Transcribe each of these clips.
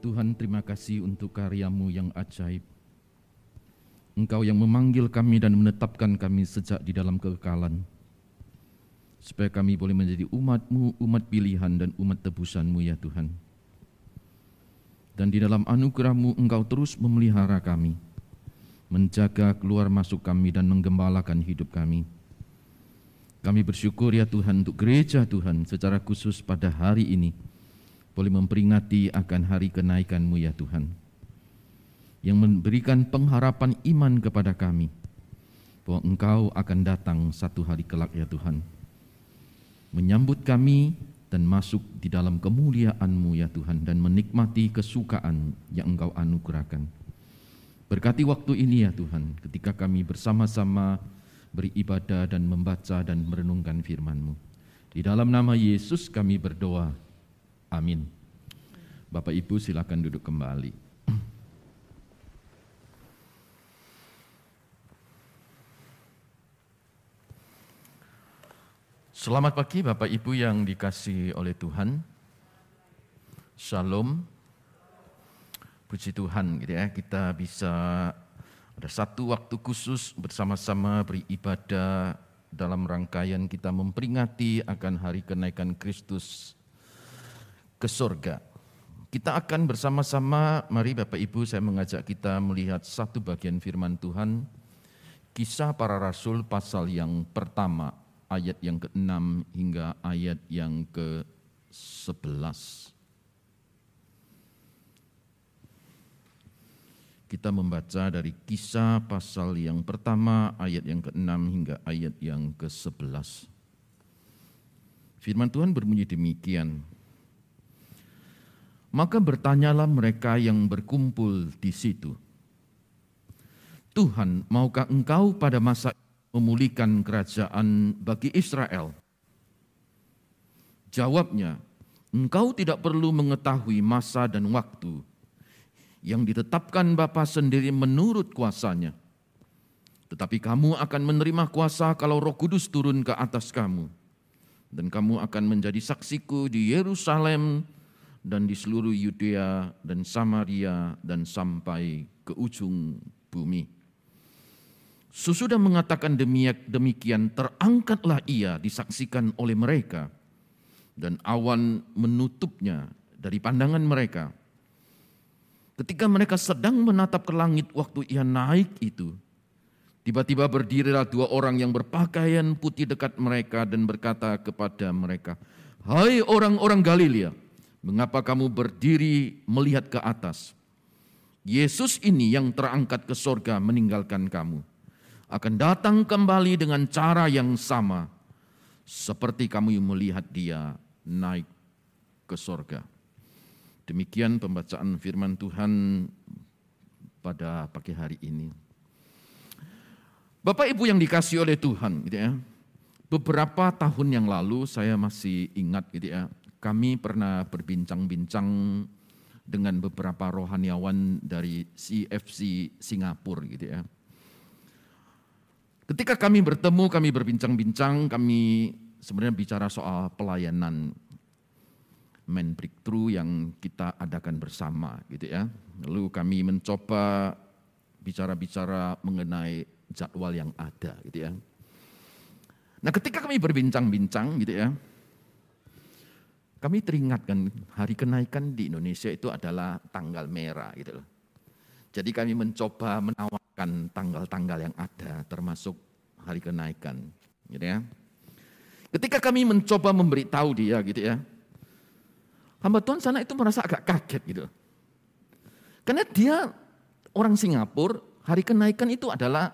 Tuhan terima kasih untuk karyamu yang ajaib. Engkau yang memanggil kami dan menetapkan kami sejak di dalam kekekalan. Supaya kami boleh menjadi umatmu, umat pilihan dan umat tebusanmu ya Tuhan. Dan di dalam anugerahmu engkau terus memelihara kami, menjaga keluar masuk kami dan menggembalakan hidup kami. Kami bersyukur ya Tuhan untuk gereja Tuhan secara khusus pada hari ini boleh memperingati akan hari kenaikanmu ya Tuhan. Yang memberikan pengharapan iman kepada kami bahwa Engkau akan datang satu hari kelak ya Tuhan. Menyambut kami dan masuk di dalam kemuliaan-Mu ya Tuhan dan menikmati kesukaan yang Engkau anugerahkan. Berkati waktu ini ya Tuhan ketika kami bersama-sama beribadah dan membaca dan merenungkan firman-Mu. Di dalam nama Yesus kami berdoa. Amin. Bapak Ibu silakan duduk kembali. Selamat pagi Bapak Ibu yang dikasih oleh Tuhan. Shalom. Puji Tuhan gitu ya, kita bisa ada satu waktu khusus bersama-sama beribadah dalam rangkaian kita memperingati akan hari kenaikan Kristus ke sorga. Kita akan bersama-sama, mari Bapak Ibu saya mengajak kita melihat satu bagian firman Tuhan, kisah para rasul pasal yang pertama, ayat yang ke-6 hingga ayat yang ke-11. Kita membaca dari kisah pasal yang pertama ayat yang ke-6 hingga ayat yang ke-11. Firman Tuhan berbunyi demikian. Maka bertanyalah mereka yang berkumpul di situ. Tuhan, maukah engkau pada masa memulihkan kerajaan bagi Israel? Jawabnya, engkau tidak perlu mengetahui masa dan waktu yang ditetapkan Bapa sendiri menurut kuasanya. Tetapi kamu akan menerima kuasa kalau roh kudus turun ke atas kamu. Dan kamu akan menjadi saksiku di Yerusalem dan di seluruh Yudea dan Samaria dan sampai ke ujung bumi. Sesudah mengatakan demikian, terangkatlah ia disaksikan oleh mereka, dan awan menutupnya dari pandangan mereka. Ketika mereka sedang menatap ke langit waktu ia naik itu, tiba-tiba berdirilah dua orang yang berpakaian putih dekat mereka dan berkata kepada mereka, Hai orang-orang Galilea, mengapa kamu berdiri melihat ke atas? Yesus ini yang terangkat ke sorga meninggalkan kamu akan datang kembali dengan cara yang sama seperti kamu melihat dia naik ke sorga. Demikian pembacaan firman Tuhan pada pagi hari ini. Bapak Ibu yang dikasih oleh Tuhan, gitu ya. Beberapa tahun yang lalu saya masih ingat gitu ya, kami pernah berbincang-bincang dengan beberapa rohaniawan dari CFC Singapura gitu ya. Ketika kami bertemu, kami berbincang-bincang, kami sebenarnya bicara soal pelayanan main breakthrough yang kita adakan bersama gitu ya. Lalu kami mencoba bicara-bicara mengenai jadwal yang ada gitu ya. Nah ketika kami berbincang-bincang gitu ya, kami teringatkan hari kenaikan di Indonesia itu adalah tanggal merah gitu loh. Jadi kami mencoba menawarkan tanggal-tanggal yang ada termasuk hari kenaikan. Gitu ya. Ketika kami mencoba memberitahu dia gitu ya. Hamba Tuhan sana itu merasa agak kaget gitu. Karena dia orang Singapura, hari kenaikan itu adalah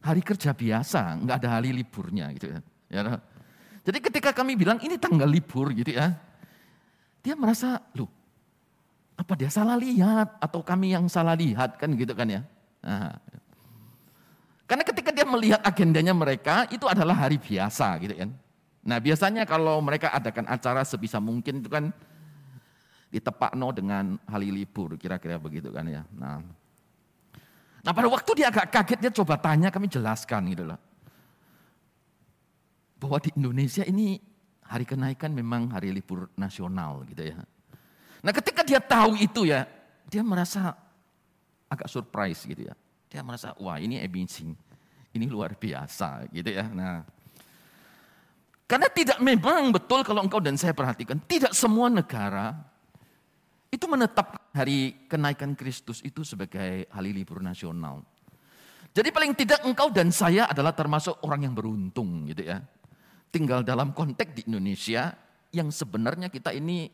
hari kerja biasa, nggak ada hari liburnya gitu ya. Jadi ketika kami bilang ini tanggal libur gitu ya, dia merasa, loh apa dia salah lihat atau kami yang salah lihat kan gitu kan ya. Nah, karena ketika dia melihat agendanya mereka itu adalah hari biasa gitu kan. Nah biasanya kalau mereka adakan acara sebisa mungkin itu kan ditepakno dengan hari libur kira-kira begitu kan ya. Nah, nah pada waktu dia agak kaget dia coba tanya kami jelaskan gitu loh. Bahwa di Indonesia ini hari kenaikan memang hari libur nasional gitu ya. Nah ketika dia tahu itu ya, dia merasa agak surprise gitu ya. Dia merasa, wah ini amazing, ini luar biasa gitu ya. Nah, karena tidak memang betul kalau engkau dan saya perhatikan, tidak semua negara itu menetapkan hari kenaikan Kristus itu sebagai hari libur nasional. Jadi paling tidak engkau dan saya adalah termasuk orang yang beruntung gitu ya. Tinggal dalam konteks di Indonesia yang sebenarnya kita ini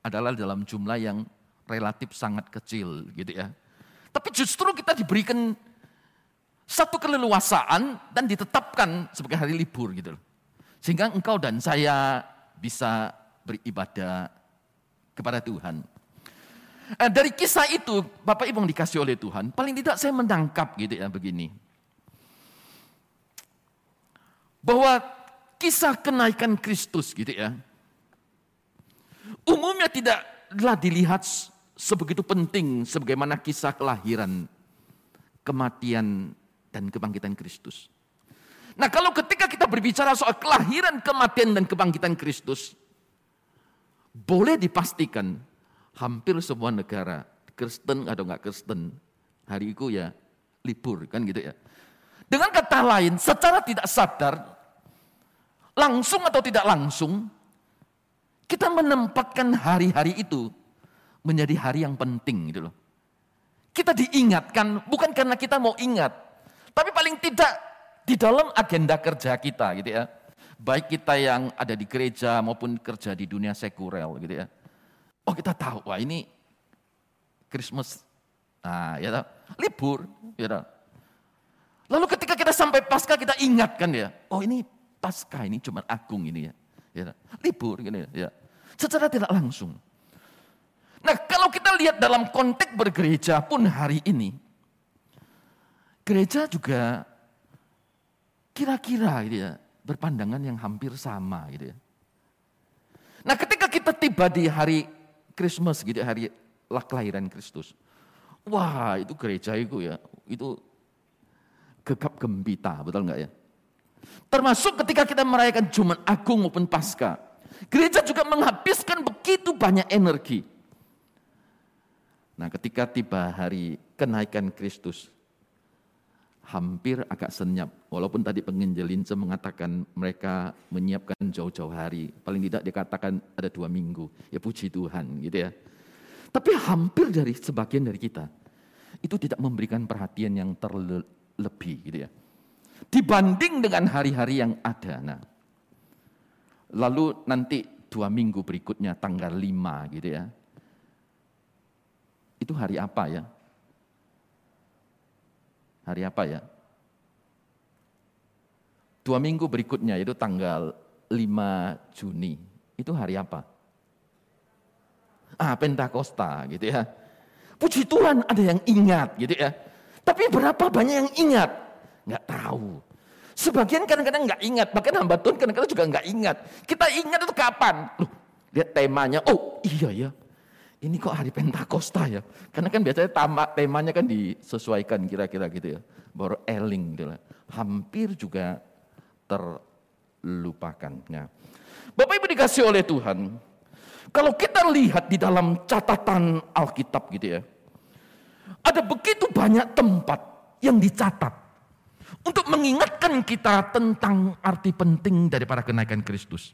adalah dalam jumlah yang relatif sangat kecil gitu ya. Tapi justru kita diberikan satu keleluasaan dan ditetapkan sebagai hari libur gitu Sehingga engkau dan saya bisa beribadah kepada Tuhan. Eh, dari kisah itu, Bapak Ibu yang dikasih oleh Tuhan, paling tidak saya menangkap gitu ya begini. Bahwa kisah kenaikan Kristus gitu ya, umumnya tidaklah dilihat sebegitu penting sebagaimana kisah kelahiran, kematian, dan kebangkitan Kristus. Nah kalau ketika kita berbicara soal kelahiran, kematian, dan kebangkitan Kristus, boleh dipastikan hampir semua negara, Kristen atau enggak Kristen, hari itu ya libur kan gitu ya. Dengan kata lain, secara tidak sadar, langsung atau tidak langsung, kita menempatkan hari-hari itu menjadi hari yang penting gitu loh. Kita diingatkan bukan karena kita mau ingat, tapi paling tidak di dalam agenda kerja kita gitu ya. Baik kita yang ada di gereja maupun kerja di dunia sekuler gitu ya Oh kita tahu, wah ini Christmas, nah ya libur, ya Lalu ketika kita sampai pasca kita ingatkan ya, oh ini pasca ini cuma agung ini ya, ya libur gini ya, secara tidak langsung. Nah kalau kita lihat dalam konteks bergereja pun hari ini, gereja juga kira-kira gitu ya, berpandangan yang hampir sama gitu ya. Nah ketika kita tiba di hari Christmas gitu hari kelahiran Kristus. Wah itu gereja itu ya, itu gegap gembita, betul nggak ya? Termasuk ketika kita merayakan Jumat Agung maupun Pasca. Gereja juga menghabiskan begitu banyak energi. Nah ketika tiba hari kenaikan Kristus, hampir agak senyap. Walaupun tadi penginjilin mengatakan mereka menyiapkan jauh-jauh hari. Paling tidak dikatakan ada dua minggu. Ya puji Tuhan gitu ya. Tapi hampir dari sebagian dari kita itu tidak memberikan perhatian yang terlebih gitu ya. Dibanding dengan hari-hari yang ada. Nah, lalu nanti dua minggu berikutnya tanggal lima gitu ya. Itu hari apa ya? Hari apa ya? Dua minggu berikutnya itu tanggal 5 Juni. Itu hari apa? Ah, Pentakosta gitu ya. Puji Tuhan ada yang ingat gitu ya. Tapi berapa banyak yang ingat? Nggak tahu. Sebagian kadang-kadang nggak ingat, bahkan hamba Tuhan kadang-kadang juga nggak ingat. Kita ingat itu kapan? Loh, lihat temanya, oh iya ya, ini kok hari Pentakosta ya? Karena kan biasanya tamak temanya kan disesuaikan kira-kira gitu ya. Baru eling gitu lah. Hampir juga terlupakan. Nah, Bapak Ibu dikasih oleh Tuhan, kalau kita lihat di dalam catatan Alkitab gitu ya, ada begitu banyak tempat yang dicatat untuk mengingatkan kita tentang arti penting daripada kenaikan Kristus.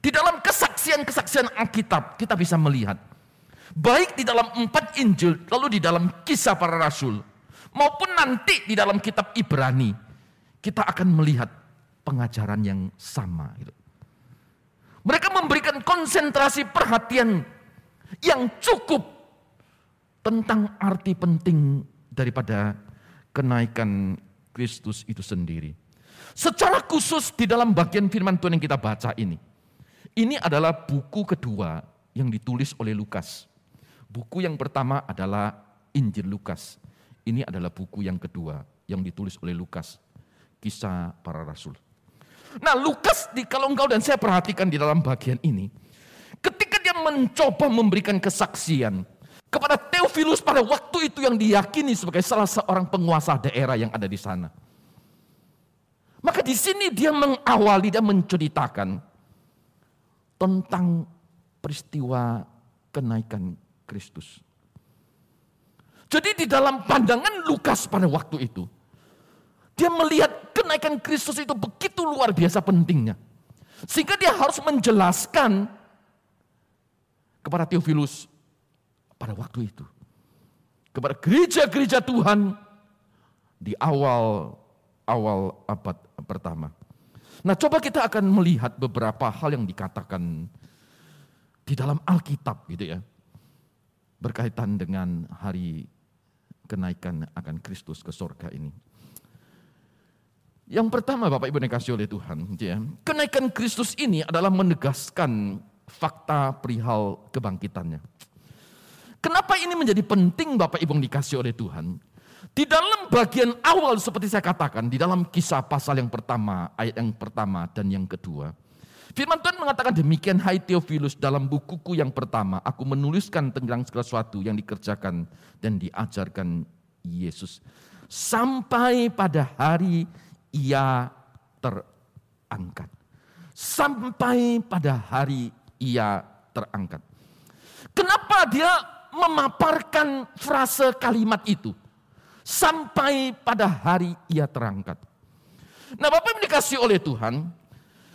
Di dalam kesaksian-kesaksian Alkitab kita bisa melihat Baik di dalam empat Injil, lalu di dalam kisah para rasul, maupun nanti di dalam kitab Ibrani, kita akan melihat pengajaran yang sama. Gitu. Mereka memberikan konsentrasi perhatian yang cukup tentang arti penting daripada kenaikan Kristus itu sendiri. Secara khusus di dalam bagian firman Tuhan yang kita baca ini, ini adalah buku kedua yang ditulis oleh Lukas. Buku yang pertama adalah Injil Lukas. Ini adalah buku yang kedua yang ditulis oleh Lukas, kisah para rasul. Nah Lukas, kalau engkau dan saya perhatikan di dalam bagian ini, ketika dia mencoba memberikan kesaksian kepada Theophilus pada waktu itu yang diyakini sebagai salah seorang penguasa daerah yang ada di sana. Maka di sini dia mengawali dan menceritakan tentang peristiwa kenaikan Kristus. Jadi di dalam pandangan Lukas pada waktu itu, dia melihat kenaikan Kristus itu begitu luar biasa pentingnya. Sehingga dia harus menjelaskan kepada Theophilus pada waktu itu. Kepada gereja-gereja Tuhan di awal awal abad pertama. Nah, coba kita akan melihat beberapa hal yang dikatakan di dalam Alkitab gitu ya. Berkaitan dengan hari kenaikan akan Kristus ke surga ini. Yang pertama Bapak Ibu dikasih oleh Tuhan, gitu ya, kenaikan Kristus ini adalah menegaskan fakta perihal kebangkitannya. Kenapa ini menjadi penting Bapak Ibu yang dikasih oleh Tuhan? Di dalam bagian awal seperti saya katakan, di dalam kisah pasal yang pertama, ayat yang pertama dan yang kedua, Firman Tuhan mengatakan demikian, hai Theophilus, dalam bukuku yang pertama, aku menuliskan tentang segala sesuatu yang dikerjakan dan diajarkan Yesus. Sampai pada hari ia terangkat. Sampai pada hari ia terangkat. Kenapa dia memaparkan frase kalimat itu? Sampai pada hari ia terangkat. Nah Bapak yang dikasih oleh Tuhan,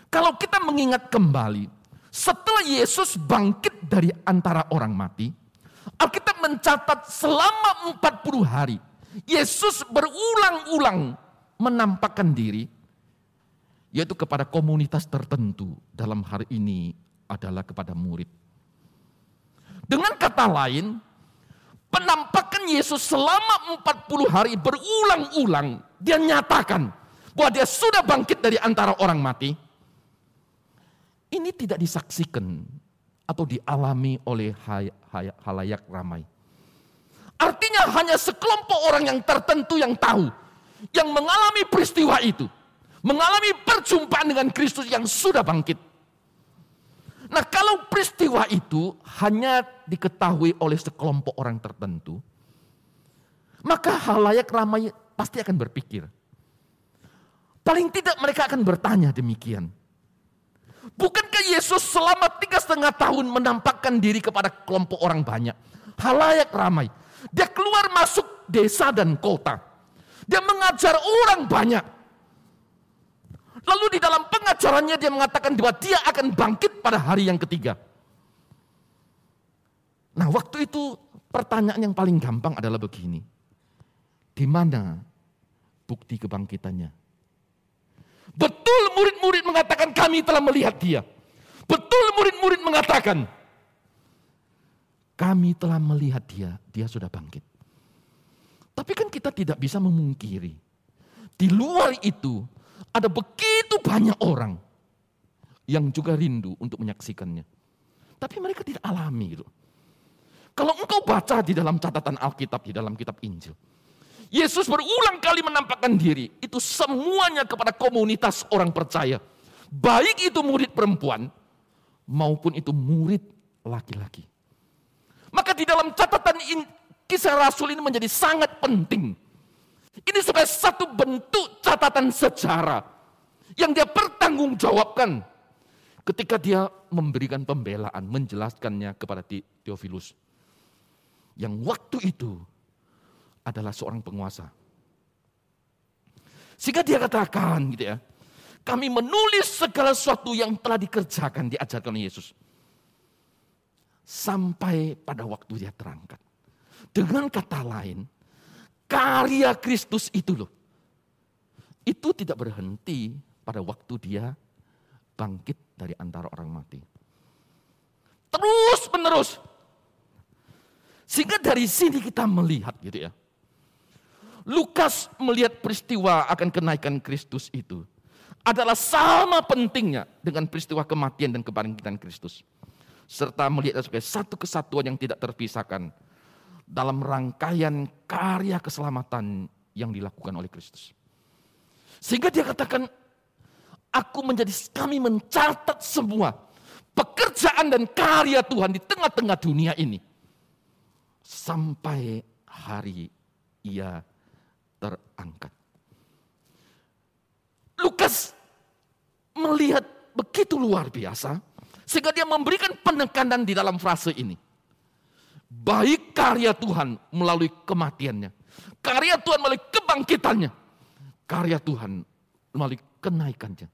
kalau kita mengingat kembali, setelah Yesus bangkit dari antara orang mati, Alkitab mencatat selama 40 hari, Yesus berulang-ulang menampakkan diri, yaitu kepada komunitas tertentu dalam hari ini adalah kepada murid. Dengan kata lain, penampakan Yesus selama 40 hari berulang-ulang, dia nyatakan bahwa dia sudah bangkit dari antara orang mati, ini tidak disaksikan atau dialami oleh halayak ramai. Artinya hanya sekelompok orang yang tertentu yang tahu, yang mengalami peristiwa itu, mengalami perjumpaan dengan Kristus yang sudah bangkit. Nah kalau peristiwa itu hanya diketahui oleh sekelompok orang tertentu, maka halayak ramai pasti akan berpikir. Paling tidak mereka akan bertanya demikian. Bukankah Yesus selama tiga setengah tahun menampakkan diri kepada kelompok orang banyak? Halayak ramai. Dia keluar masuk desa dan kota. Dia mengajar orang banyak. Lalu di dalam pengajarannya dia mengatakan bahwa dia akan bangkit pada hari yang ketiga. Nah waktu itu pertanyaan yang paling gampang adalah begini. Di mana bukti kebangkitannya? Betul murid-murid mengatakan kami telah melihat dia. Betul murid-murid mengatakan kami telah melihat dia, dia sudah bangkit. Tapi kan kita tidak bisa memungkiri. Di luar itu ada begitu banyak orang yang juga rindu untuk menyaksikannya. Tapi mereka tidak alami itu. Kalau engkau baca di dalam catatan Alkitab, di dalam kitab Injil. Yesus berulang kali menampakkan diri. Itu semuanya kepada komunitas orang percaya. Baik itu murid perempuan maupun itu murid laki-laki. Maka di dalam catatan in, kisah Rasul ini menjadi sangat penting. Ini sebagai satu bentuk catatan sejarah yang dia pertanggungjawabkan ketika dia memberikan pembelaan, menjelaskannya kepada Theophilus. Yang waktu itu adalah seorang penguasa. Sehingga dia katakan gitu ya, kami menulis segala sesuatu yang telah dikerjakan, diajarkan oleh Yesus. Sampai pada waktu dia terangkat. Dengan kata lain, karya Kristus itu loh. Itu tidak berhenti pada waktu dia bangkit dari antara orang mati. Terus menerus. Sehingga dari sini kita melihat gitu ya. Lukas melihat peristiwa akan kenaikan Kristus itu adalah sama pentingnya dengan peristiwa kematian dan kebangkitan Kristus. Serta melihat sebagai satu kesatuan yang tidak terpisahkan dalam rangkaian karya keselamatan yang dilakukan oleh Kristus. Sehingga dia katakan, aku menjadi kami mencatat semua pekerjaan dan karya Tuhan di tengah-tengah dunia ini. Sampai hari ia terangkat. Lukas melihat begitu luar biasa, sehingga dia memberikan penekanan di dalam frase ini. Baik karya Tuhan melalui kematiannya. Karya Tuhan melalui kebangkitannya. Karya Tuhan melalui kenaikannya.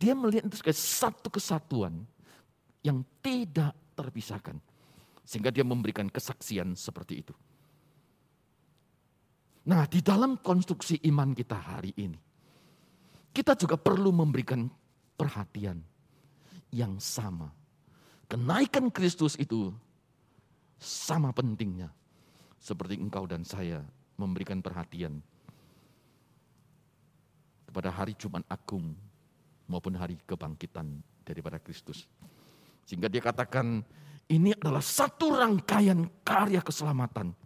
Dia melihat itu sebagai satu kesatuan yang tidak terpisahkan. Sehingga dia memberikan kesaksian seperti itu. Nah, di dalam konstruksi iman kita hari ini, kita juga perlu memberikan perhatian yang sama. Kenaikan Kristus itu sama pentingnya seperti engkau dan saya memberikan perhatian kepada hari Jumat Agung maupun hari kebangkitan daripada Kristus. Sehingga dia katakan ini adalah satu rangkaian karya keselamatan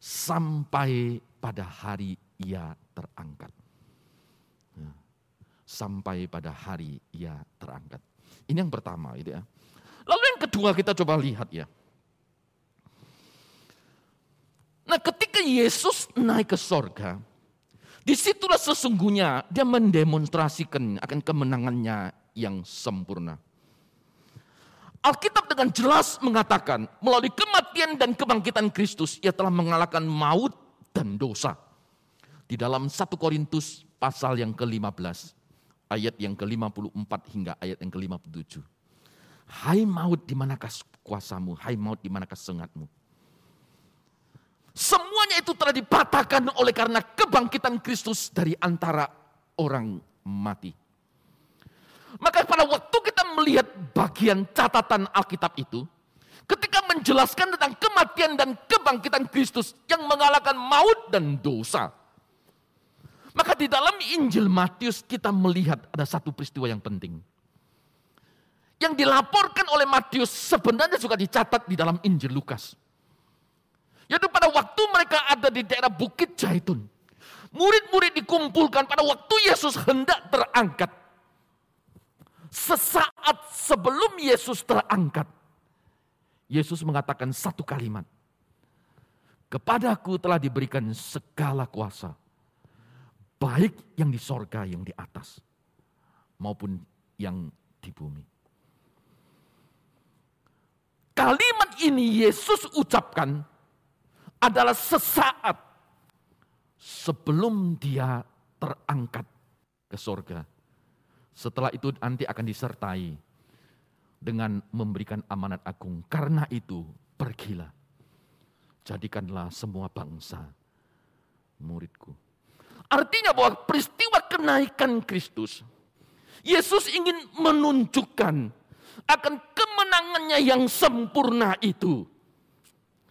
sampai pada hari ia terangkat. Ya. Sampai pada hari ia terangkat. Ini yang pertama gitu ya. Lalu yang kedua kita coba lihat ya. Nah ketika Yesus naik ke sorga, di situlah sesungguhnya dia mendemonstrasikan akan kemenangannya yang sempurna. Alkitab dengan jelas mengatakan melalui kematian dan kebangkitan Kristus ia telah mengalahkan maut dan dosa. Di dalam 1 Korintus pasal yang ke-15 ayat yang ke-54 hingga ayat yang ke-57. Hai maut di manakah kuasamu? Hai maut di manakah sengatmu? Semuanya itu telah dipatahkan oleh karena kebangkitan Kristus dari antara orang mati. Maka pada waktu melihat bagian catatan Alkitab itu, ketika menjelaskan tentang kematian dan kebangkitan Kristus yang mengalahkan maut dan dosa. Maka di dalam Injil Matius kita melihat ada satu peristiwa yang penting. Yang dilaporkan oleh Matius sebenarnya juga dicatat di dalam Injil Lukas. Yaitu pada waktu mereka ada di daerah Bukit Jaitun. Murid-murid dikumpulkan pada waktu Yesus hendak terangkat Sesaat sebelum Yesus terangkat, Yesus mengatakan satu kalimat. Kepadaku telah diberikan segala kuasa. Baik yang di sorga yang di atas. Maupun yang di bumi. Kalimat ini Yesus ucapkan adalah sesaat sebelum dia terangkat ke sorga. Setelah itu nanti akan disertai dengan memberikan amanat agung. Karena itu pergilah. Jadikanlah semua bangsa muridku. Artinya bahwa peristiwa kenaikan Kristus, Yesus ingin menunjukkan akan kemenangannya yang sempurna itu.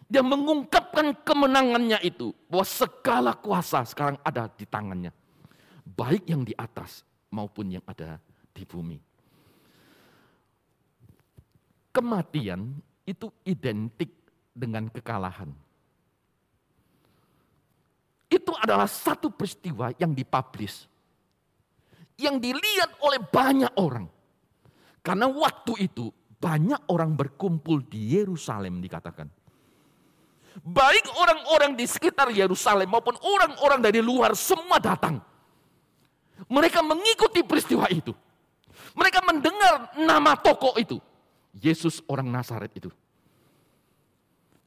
Dia mengungkapkan kemenangannya itu, bahwa segala kuasa sekarang ada di tangannya. Baik yang di atas maupun yang ada di bumi. Kematian itu identik dengan kekalahan. Itu adalah satu peristiwa yang dipublish. Yang dilihat oleh banyak orang. Karena waktu itu banyak orang berkumpul di Yerusalem dikatakan. Baik orang-orang di sekitar Yerusalem maupun orang-orang dari luar semua datang mereka mengikuti peristiwa itu. Mereka mendengar nama tokoh itu. Yesus orang Nazaret itu.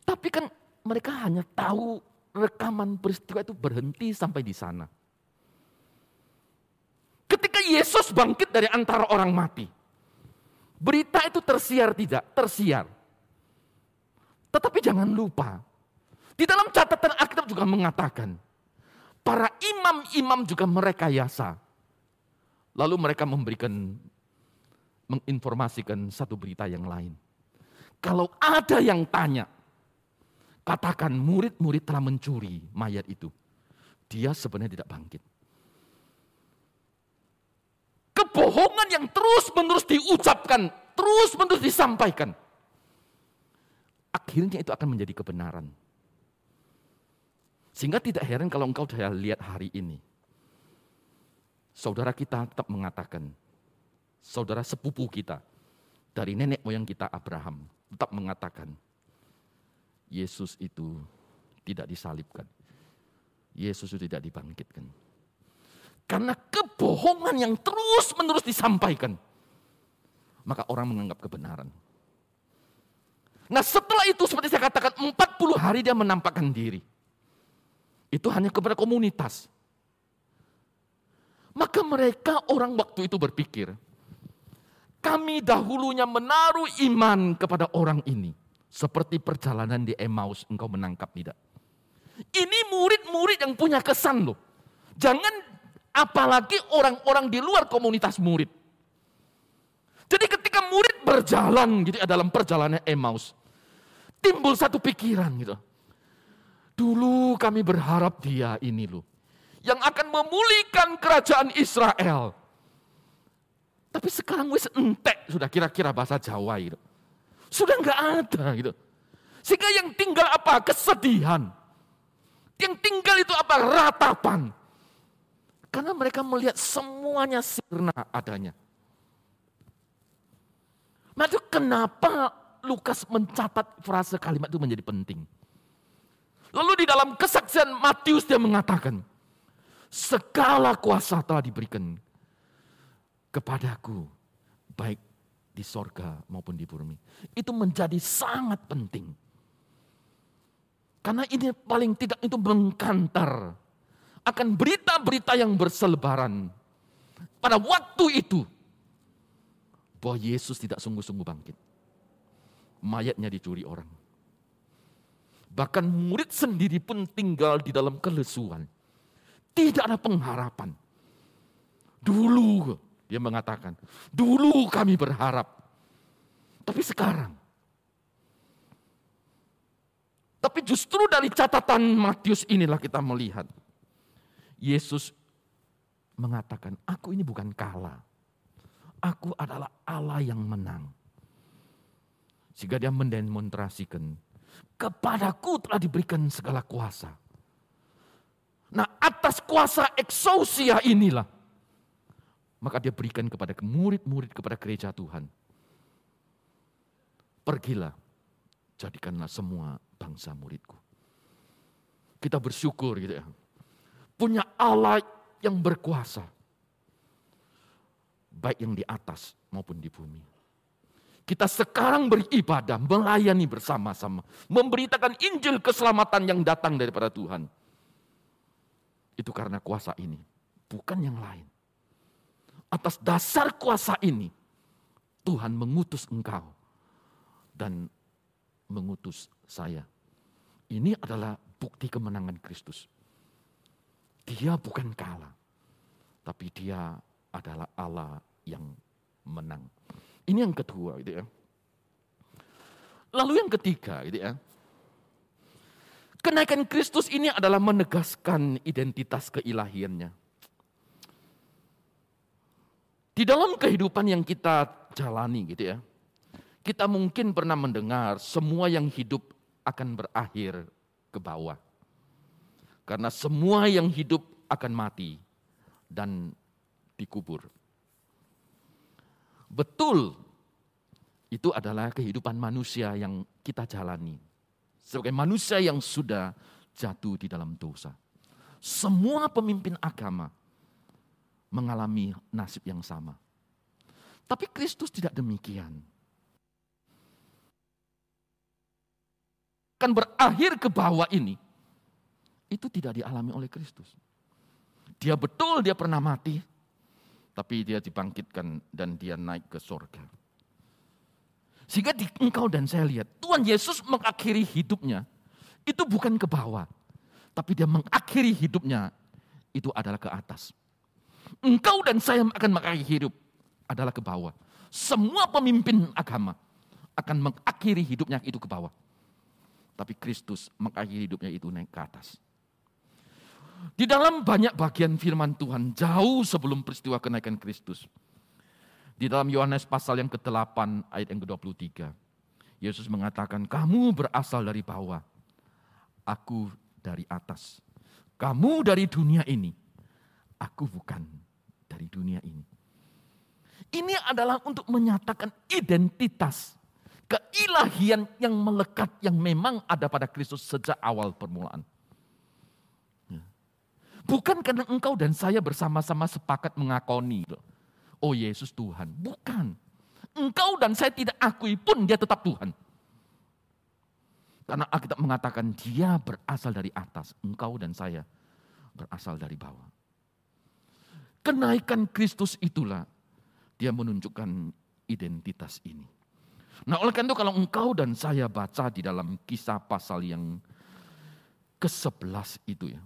Tapi kan mereka hanya tahu rekaman peristiwa itu berhenti sampai di sana. Ketika Yesus bangkit dari antara orang mati, berita itu tersiar tidak? Tersiar. Tetapi jangan lupa, di dalam catatan Alkitab juga mengatakan, para imam-imam juga merekayasa Lalu mereka memberikan, menginformasikan satu berita yang lain. Kalau ada yang tanya, katakan murid-murid telah mencuri mayat itu. Dia sebenarnya tidak bangkit. Kebohongan yang terus-menerus diucapkan, terus-menerus disampaikan. Akhirnya itu akan menjadi kebenaran. Sehingga tidak heran kalau engkau sudah lihat hari ini saudara kita tetap mengatakan, saudara sepupu kita, dari nenek moyang kita Abraham, tetap mengatakan, Yesus itu tidak disalibkan. Yesus itu tidak dibangkitkan. Karena kebohongan yang terus-menerus disampaikan, maka orang menganggap kebenaran. Nah setelah itu seperti saya katakan 40 hari dia menampakkan diri. Itu hanya kepada komunitas. Maka mereka orang waktu itu berpikir, kami dahulunya menaruh iman kepada orang ini. Seperti perjalanan di Emmaus engkau menangkap tidak. Ini murid-murid yang punya kesan loh. Jangan apalagi orang-orang di luar komunitas murid. Jadi ketika murid berjalan gitu ya dalam perjalanan Emmaus, timbul satu pikiran gitu. Dulu kami berharap dia ini loh, yang akan memulihkan kerajaan Israel. Tapi sekarang wis entek sudah kira-kira bahasa Jawa itu. Sudah nggak ada gitu. Sehingga yang tinggal apa? Kesedihan. Yang tinggal itu apa? Ratapan. Karena mereka melihat semuanya sirna adanya. Maka kenapa Lukas mencatat frase kalimat itu menjadi penting. Lalu di dalam kesaksian Matius dia mengatakan, segala kuasa telah diberikan kepadaku, baik di sorga maupun di bumi. Itu menjadi sangat penting. Karena ini paling tidak itu mengkantar akan berita-berita yang berselebaran. Pada waktu itu, bahwa Yesus tidak sungguh-sungguh bangkit. Mayatnya dicuri orang. Bahkan murid sendiri pun tinggal di dalam kelesuan. Tidak ada pengharapan. Dulu dia mengatakan, dulu kami berharap. Tapi sekarang. Tapi justru dari catatan Matius inilah kita melihat. Yesus mengatakan, aku ini bukan kalah. Aku adalah Allah yang menang. Sehingga dia mendemonstrasikan, kepadaku telah diberikan segala kuasa. Atas kuasa eksousia inilah, maka dia berikan kepada murid-murid, kepada gereja Tuhan. Pergilah, jadikanlah semua bangsa muridku. Kita bersyukur gitu ya. Punya Allah yang berkuasa baik yang di atas maupun di bumi. Kita sekarang beribadah, melayani bersama-sama, memberitakan Injil keselamatan yang datang daripada Tuhan. Itu karena kuasa ini, bukan yang lain. Atas dasar kuasa ini, Tuhan mengutus engkau dan mengutus saya. Ini adalah bukti kemenangan Kristus. Dia bukan kalah, tapi dia adalah Allah yang menang. Ini yang kedua gitu ya. Lalu yang ketiga gitu ya. Kenaikan Kristus ini adalah menegaskan identitas keilahiannya. Di dalam kehidupan yang kita jalani gitu ya. Kita mungkin pernah mendengar semua yang hidup akan berakhir ke bawah. Karena semua yang hidup akan mati dan dikubur. Betul, itu adalah kehidupan manusia yang kita jalani. Sebagai manusia yang sudah jatuh di dalam dosa. Semua pemimpin agama mengalami nasib yang sama. Tapi Kristus tidak demikian. Kan berakhir ke bawah ini, itu tidak dialami oleh Kristus. Dia betul dia pernah mati, tapi dia dibangkitkan dan dia naik ke sorga. Sehingga di engkau dan saya lihat, Tuhan Yesus mengakhiri hidupnya, itu bukan ke bawah. Tapi dia mengakhiri hidupnya, itu adalah ke atas. Engkau dan saya akan mengakhiri hidup, adalah ke bawah. Semua pemimpin agama akan mengakhiri hidupnya itu ke bawah. Tapi Kristus mengakhiri hidupnya itu naik ke atas. Di dalam banyak bagian firman Tuhan jauh sebelum peristiwa kenaikan Kristus. Di dalam Yohanes pasal yang ke-8 ayat yang ke-23. Yesus mengatakan, kamu berasal dari bawah. Aku dari atas. Kamu dari dunia ini. Aku bukan dari dunia ini. Ini adalah untuk menyatakan identitas keilahian yang melekat yang memang ada pada Kristus sejak awal permulaan. Bukan karena engkau dan saya bersama-sama sepakat mengakoni. Oh Yesus Tuhan. Bukan. Engkau dan saya tidak akui pun dia tetap Tuhan. Karena Alkitab mengatakan dia berasal dari atas, engkau dan saya berasal dari bawah. Kenaikan Kristus itulah dia menunjukkan identitas ini. Nah oleh karena itu kalau engkau dan saya baca di dalam kisah pasal yang ke-11 itu ya.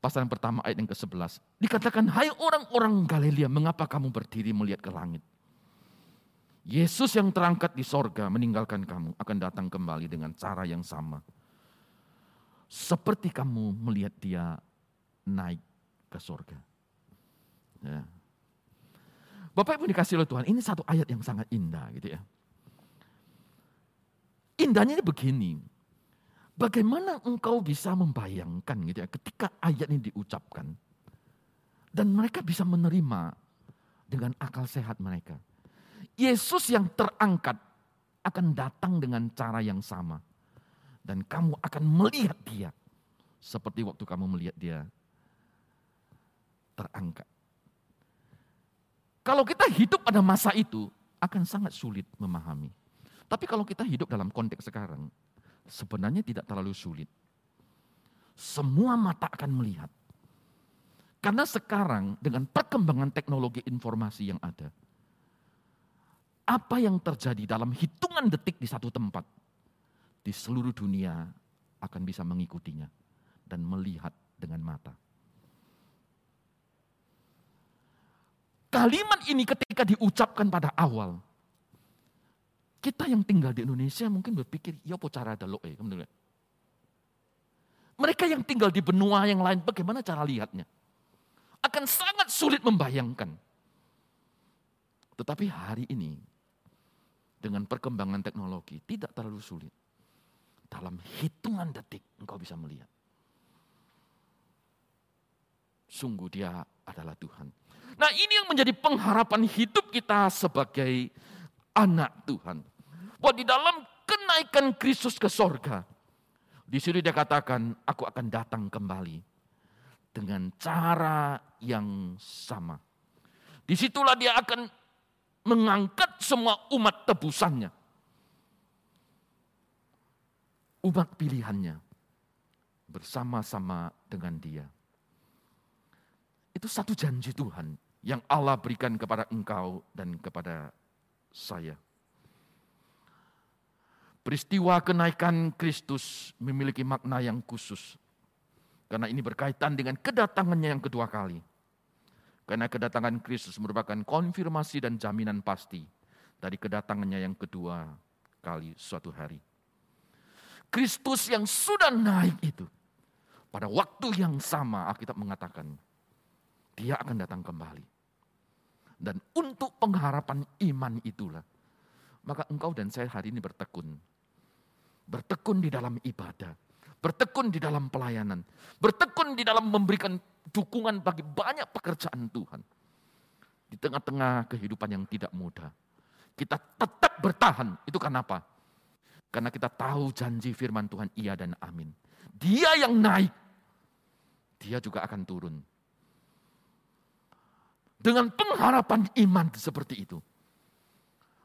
Pasal yang pertama ayat yang ke-11. Dikatakan, hai orang-orang Galilea, mengapa kamu berdiri melihat ke langit? Yesus yang terangkat di sorga meninggalkan kamu akan datang kembali dengan cara yang sama. Seperti kamu melihat dia naik ke sorga. Ya. Bapak Ibu dikasih oleh Tuhan, ini satu ayat yang sangat indah gitu ya. Indahnya begini, bagaimana engkau bisa membayangkan gitu ya, ketika ayat ini diucapkan, dan mereka bisa menerima dengan akal sehat mereka. Yesus yang terangkat akan datang dengan cara yang sama. Dan kamu akan melihat dia. Seperti waktu kamu melihat dia terangkat. Kalau kita hidup pada masa itu, akan sangat sulit memahami. Tapi kalau kita hidup dalam konteks sekarang, sebenarnya tidak terlalu sulit. Semua mata akan melihat. Karena sekarang dengan perkembangan teknologi informasi yang ada, apa yang terjadi dalam hitungan detik di satu tempat, di seluruh dunia akan bisa mengikutinya dan melihat dengan mata. Kalimat ini ketika diucapkan pada awal, kita yang tinggal di Indonesia mungkin berpikir, ya apa cara ada loe. Mereka yang tinggal di benua yang lain, bagaimana cara lihatnya? Akan sangat sulit membayangkan. Tetapi hari ini, dengan perkembangan teknologi, tidak terlalu sulit. Dalam hitungan detik, engkau bisa melihat. Sungguh dia adalah Tuhan. Nah ini yang menjadi pengharapan hidup kita sebagai anak Tuhan. Bahwa di dalam kenaikan Kristus ke sorga, di sini dia katakan, aku akan datang kembali dengan cara yang sama. Di situlah dia akan mengangkat semua umat tebusannya. Umat pilihannya bersama-sama dengan dia. Itu satu janji Tuhan yang Allah berikan kepada engkau dan kepada saya. Peristiwa kenaikan Kristus memiliki makna yang khusus. Karena ini berkaitan dengan kedatangannya yang kedua kali. Karena kedatangan Kristus merupakan konfirmasi dan jaminan pasti dari kedatangannya yang kedua kali suatu hari. Kristus yang sudah naik itu, pada waktu yang sama Alkitab mengatakan, dia akan datang kembali. Dan untuk pengharapan iman itulah, maka engkau dan saya hari ini bertekun. Bertekun di dalam ibadah, bertekun di dalam pelayanan, bertekun di dalam memberikan dukungan bagi banyak pekerjaan Tuhan. Di tengah-tengah kehidupan yang tidak mudah. Kita tetap bertahan. Itu kenapa? Karena kita tahu janji firman Tuhan iya dan amin. Dia yang naik, dia juga akan turun. Dengan pengharapan iman seperti itu.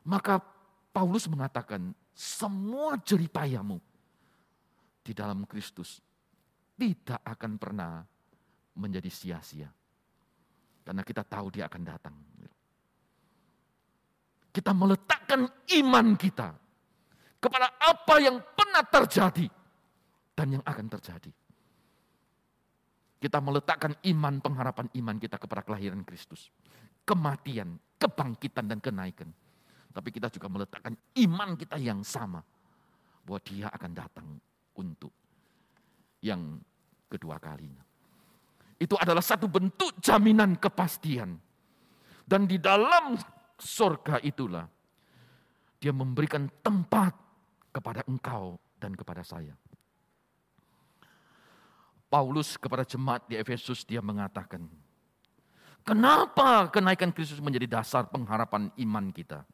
Maka Paulus mengatakan, semua jeripayamu di dalam Kristus tidak akan pernah menjadi sia-sia. Karena kita tahu dia akan datang. Kita meletakkan iman kita kepada apa yang pernah terjadi dan yang akan terjadi. Kita meletakkan iman, pengharapan iman kita kepada kelahiran Kristus. Kematian, kebangkitan, dan kenaikan. Tapi kita juga meletakkan iman kita yang sama. Bahwa dia akan datang untuk yang kedua kalinya. Itu adalah satu bentuk jaminan kepastian. Dan di dalam surga itulah, dia memberikan tempat kepada engkau dan kepada saya. Paulus kepada jemaat di Efesus dia mengatakan, kenapa kenaikan Kristus menjadi dasar pengharapan iman kita?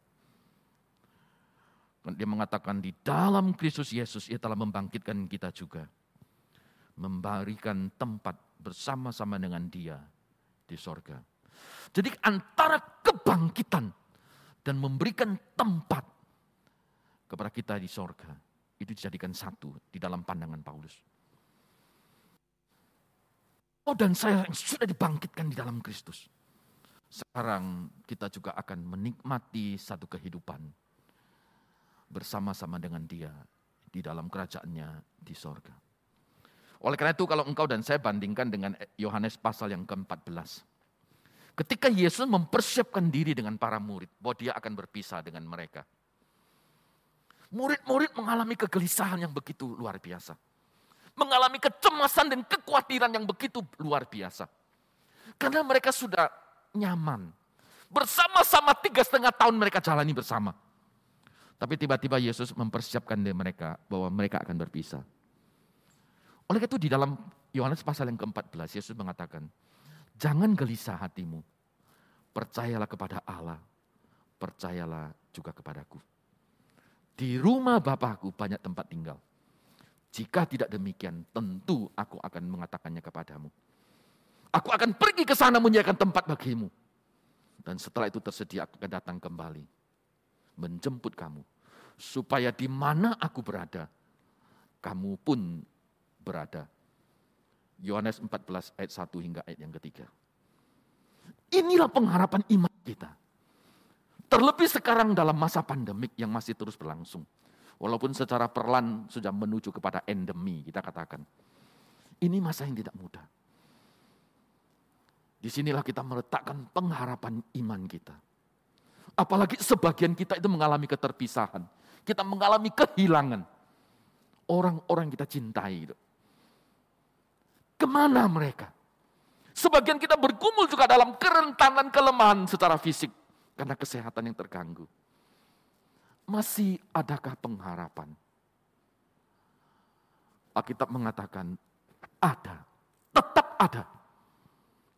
Dia mengatakan di dalam Kristus Yesus ia telah membangkitkan kita juga. Memberikan tempat bersama-sama dengan dia di sorga. Jadi antara kebangkitan dan memberikan tempat kepada kita di sorga, itu dijadikan satu di dalam pandangan Paulus. Oh dan saya yang sudah dibangkitkan di dalam Kristus. Sekarang kita juga akan menikmati satu kehidupan bersama-sama dengan dia di dalam kerajaannya di sorga. Oleh karena itu kalau engkau dan saya bandingkan dengan Yohanes pasal yang ke-14. Ketika Yesus mempersiapkan diri dengan para murid, bahwa dia akan berpisah dengan mereka. Murid-murid mengalami kegelisahan yang begitu luar biasa. Mengalami kecemasan dan kekhawatiran yang begitu luar biasa. Karena mereka sudah nyaman. Bersama-sama tiga setengah tahun mereka jalani bersama. Tapi tiba-tiba Yesus mempersiapkan mereka bahwa mereka akan berpisah. Oleh itu di dalam Yohanes pasal yang ke-14 Yesus mengatakan, Jangan gelisah hatimu. Percayalah kepada Allah. Percayalah juga kepadaku. Di rumah Bapakku banyak tempat tinggal. Jika tidak demikian, tentu aku akan mengatakannya kepadamu. Aku akan pergi ke sana menyediakan tempat bagimu. Dan setelah itu tersedia aku akan datang kembali. Menjemput kamu. Supaya di mana aku berada, kamu pun berada Yohanes 14 ayat 1 hingga ayat yang ketiga. Inilah pengharapan iman kita. Terlebih sekarang dalam masa pandemik yang masih terus berlangsung. Walaupun secara perlahan sudah menuju kepada endemi, kita katakan. Ini masa yang tidak mudah. Di sinilah kita meletakkan pengharapan iman kita. Apalagi sebagian kita itu mengalami keterpisahan. Kita mengalami kehilangan. Orang-orang kita cintai. Itu. Ke mana mereka? Sebagian kita bergumul juga dalam kerentanan kelemahan secara fisik karena kesehatan yang terganggu. Masih adakah pengharapan? Alkitab mengatakan ada, tetap ada.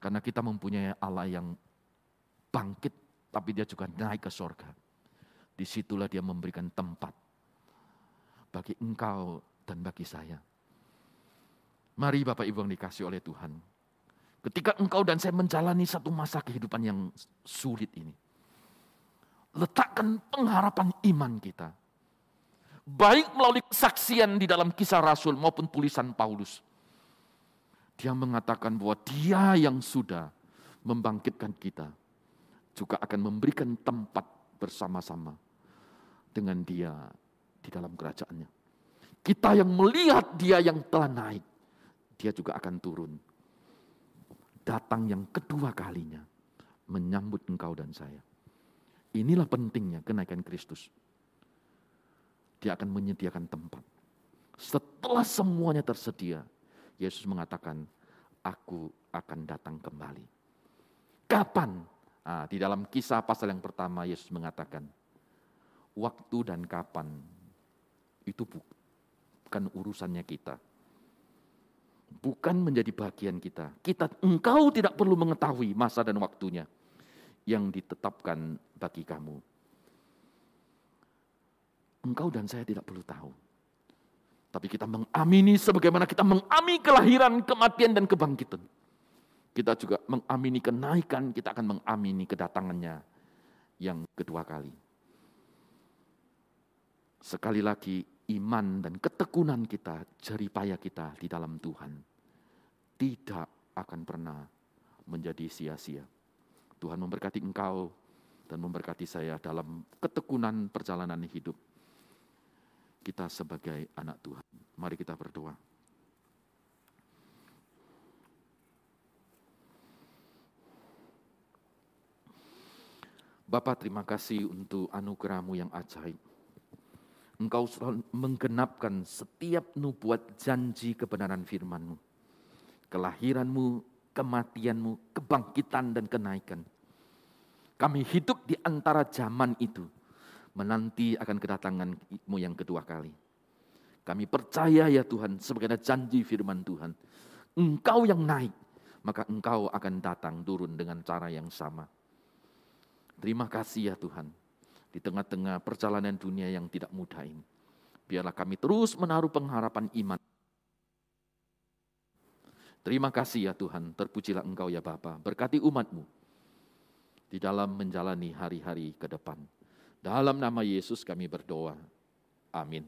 Karena kita mempunyai Allah yang bangkit, tapi dia juga naik ke sorga. Di situlah dia memberikan tempat bagi engkau dan bagi saya Mari Bapak Ibu yang dikasih oleh Tuhan. Ketika engkau dan saya menjalani satu masa kehidupan yang sulit ini. Letakkan pengharapan iman kita. Baik melalui kesaksian di dalam kisah Rasul maupun tulisan Paulus. Dia mengatakan bahwa dia yang sudah membangkitkan kita. Juga akan memberikan tempat bersama-sama dengan dia di dalam kerajaannya. Kita yang melihat dia yang telah naik dia juga akan turun. Datang yang kedua kalinya menyambut engkau dan saya. Inilah pentingnya kenaikan Kristus. Dia akan menyediakan tempat. Setelah semuanya tersedia, Yesus mengatakan, aku akan datang kembali. Kapan? Nah, di dalam kisah pasal yang pertama Yesus mengatakan, waktu dan kapan itu bukan urusannya kita bukan menjadi bagian kita. Kita engkau tidak perlu mengetahui masa dan waktunya yang ditetapkan bagi kamu. Engkau dan saya tidak perlu tahu. Tapi kita mengamini sebagaimana kita mengamini kelahiran, kematian, dan kebangkitan. Kita juga mengamini kenaikan, kita akan mengamini kedatangannya yang kedua kali. Sekali lagi, iman dan ketekunan kita, jeripaya kita di dalam Tuhan tidak akan pernah menjadi sia-sia. Tuhan memberkati engkau dan memberkati saya dalam ketekunan perjalanan hidup kita sebagai anak Tuhan. Mari kita berdoa. Bapak terima kasih untuk anugerahmu yang ajaib. Engkau selalu menggenapkan setiap nubuat janji kebenaran firman-Mu. Kelahiranmu, kematianmu, kebangkitan dan kenaikan. Kami hidup di antara zaman itu, menanti akan kedatanganmu yang kedua kali. Kami percaya ya Tuhan, sebagaimana janji firman Tuhan. Engkau yang naik, maka engkau akan datang turun dengan cara yang sama. Terima kasih ya Tuhan di tengah-tengah perjalanan dunia yang tidak mudah ini. Biarlah kami terus menaruh pengharapan iman. Terima kasih ya Tuhan, terpujilah Engkau ya Bapa, berkati umatmu di dalam menjalani hari-hari ke depan. Dalam nama Yesus kami berdoa. Amin.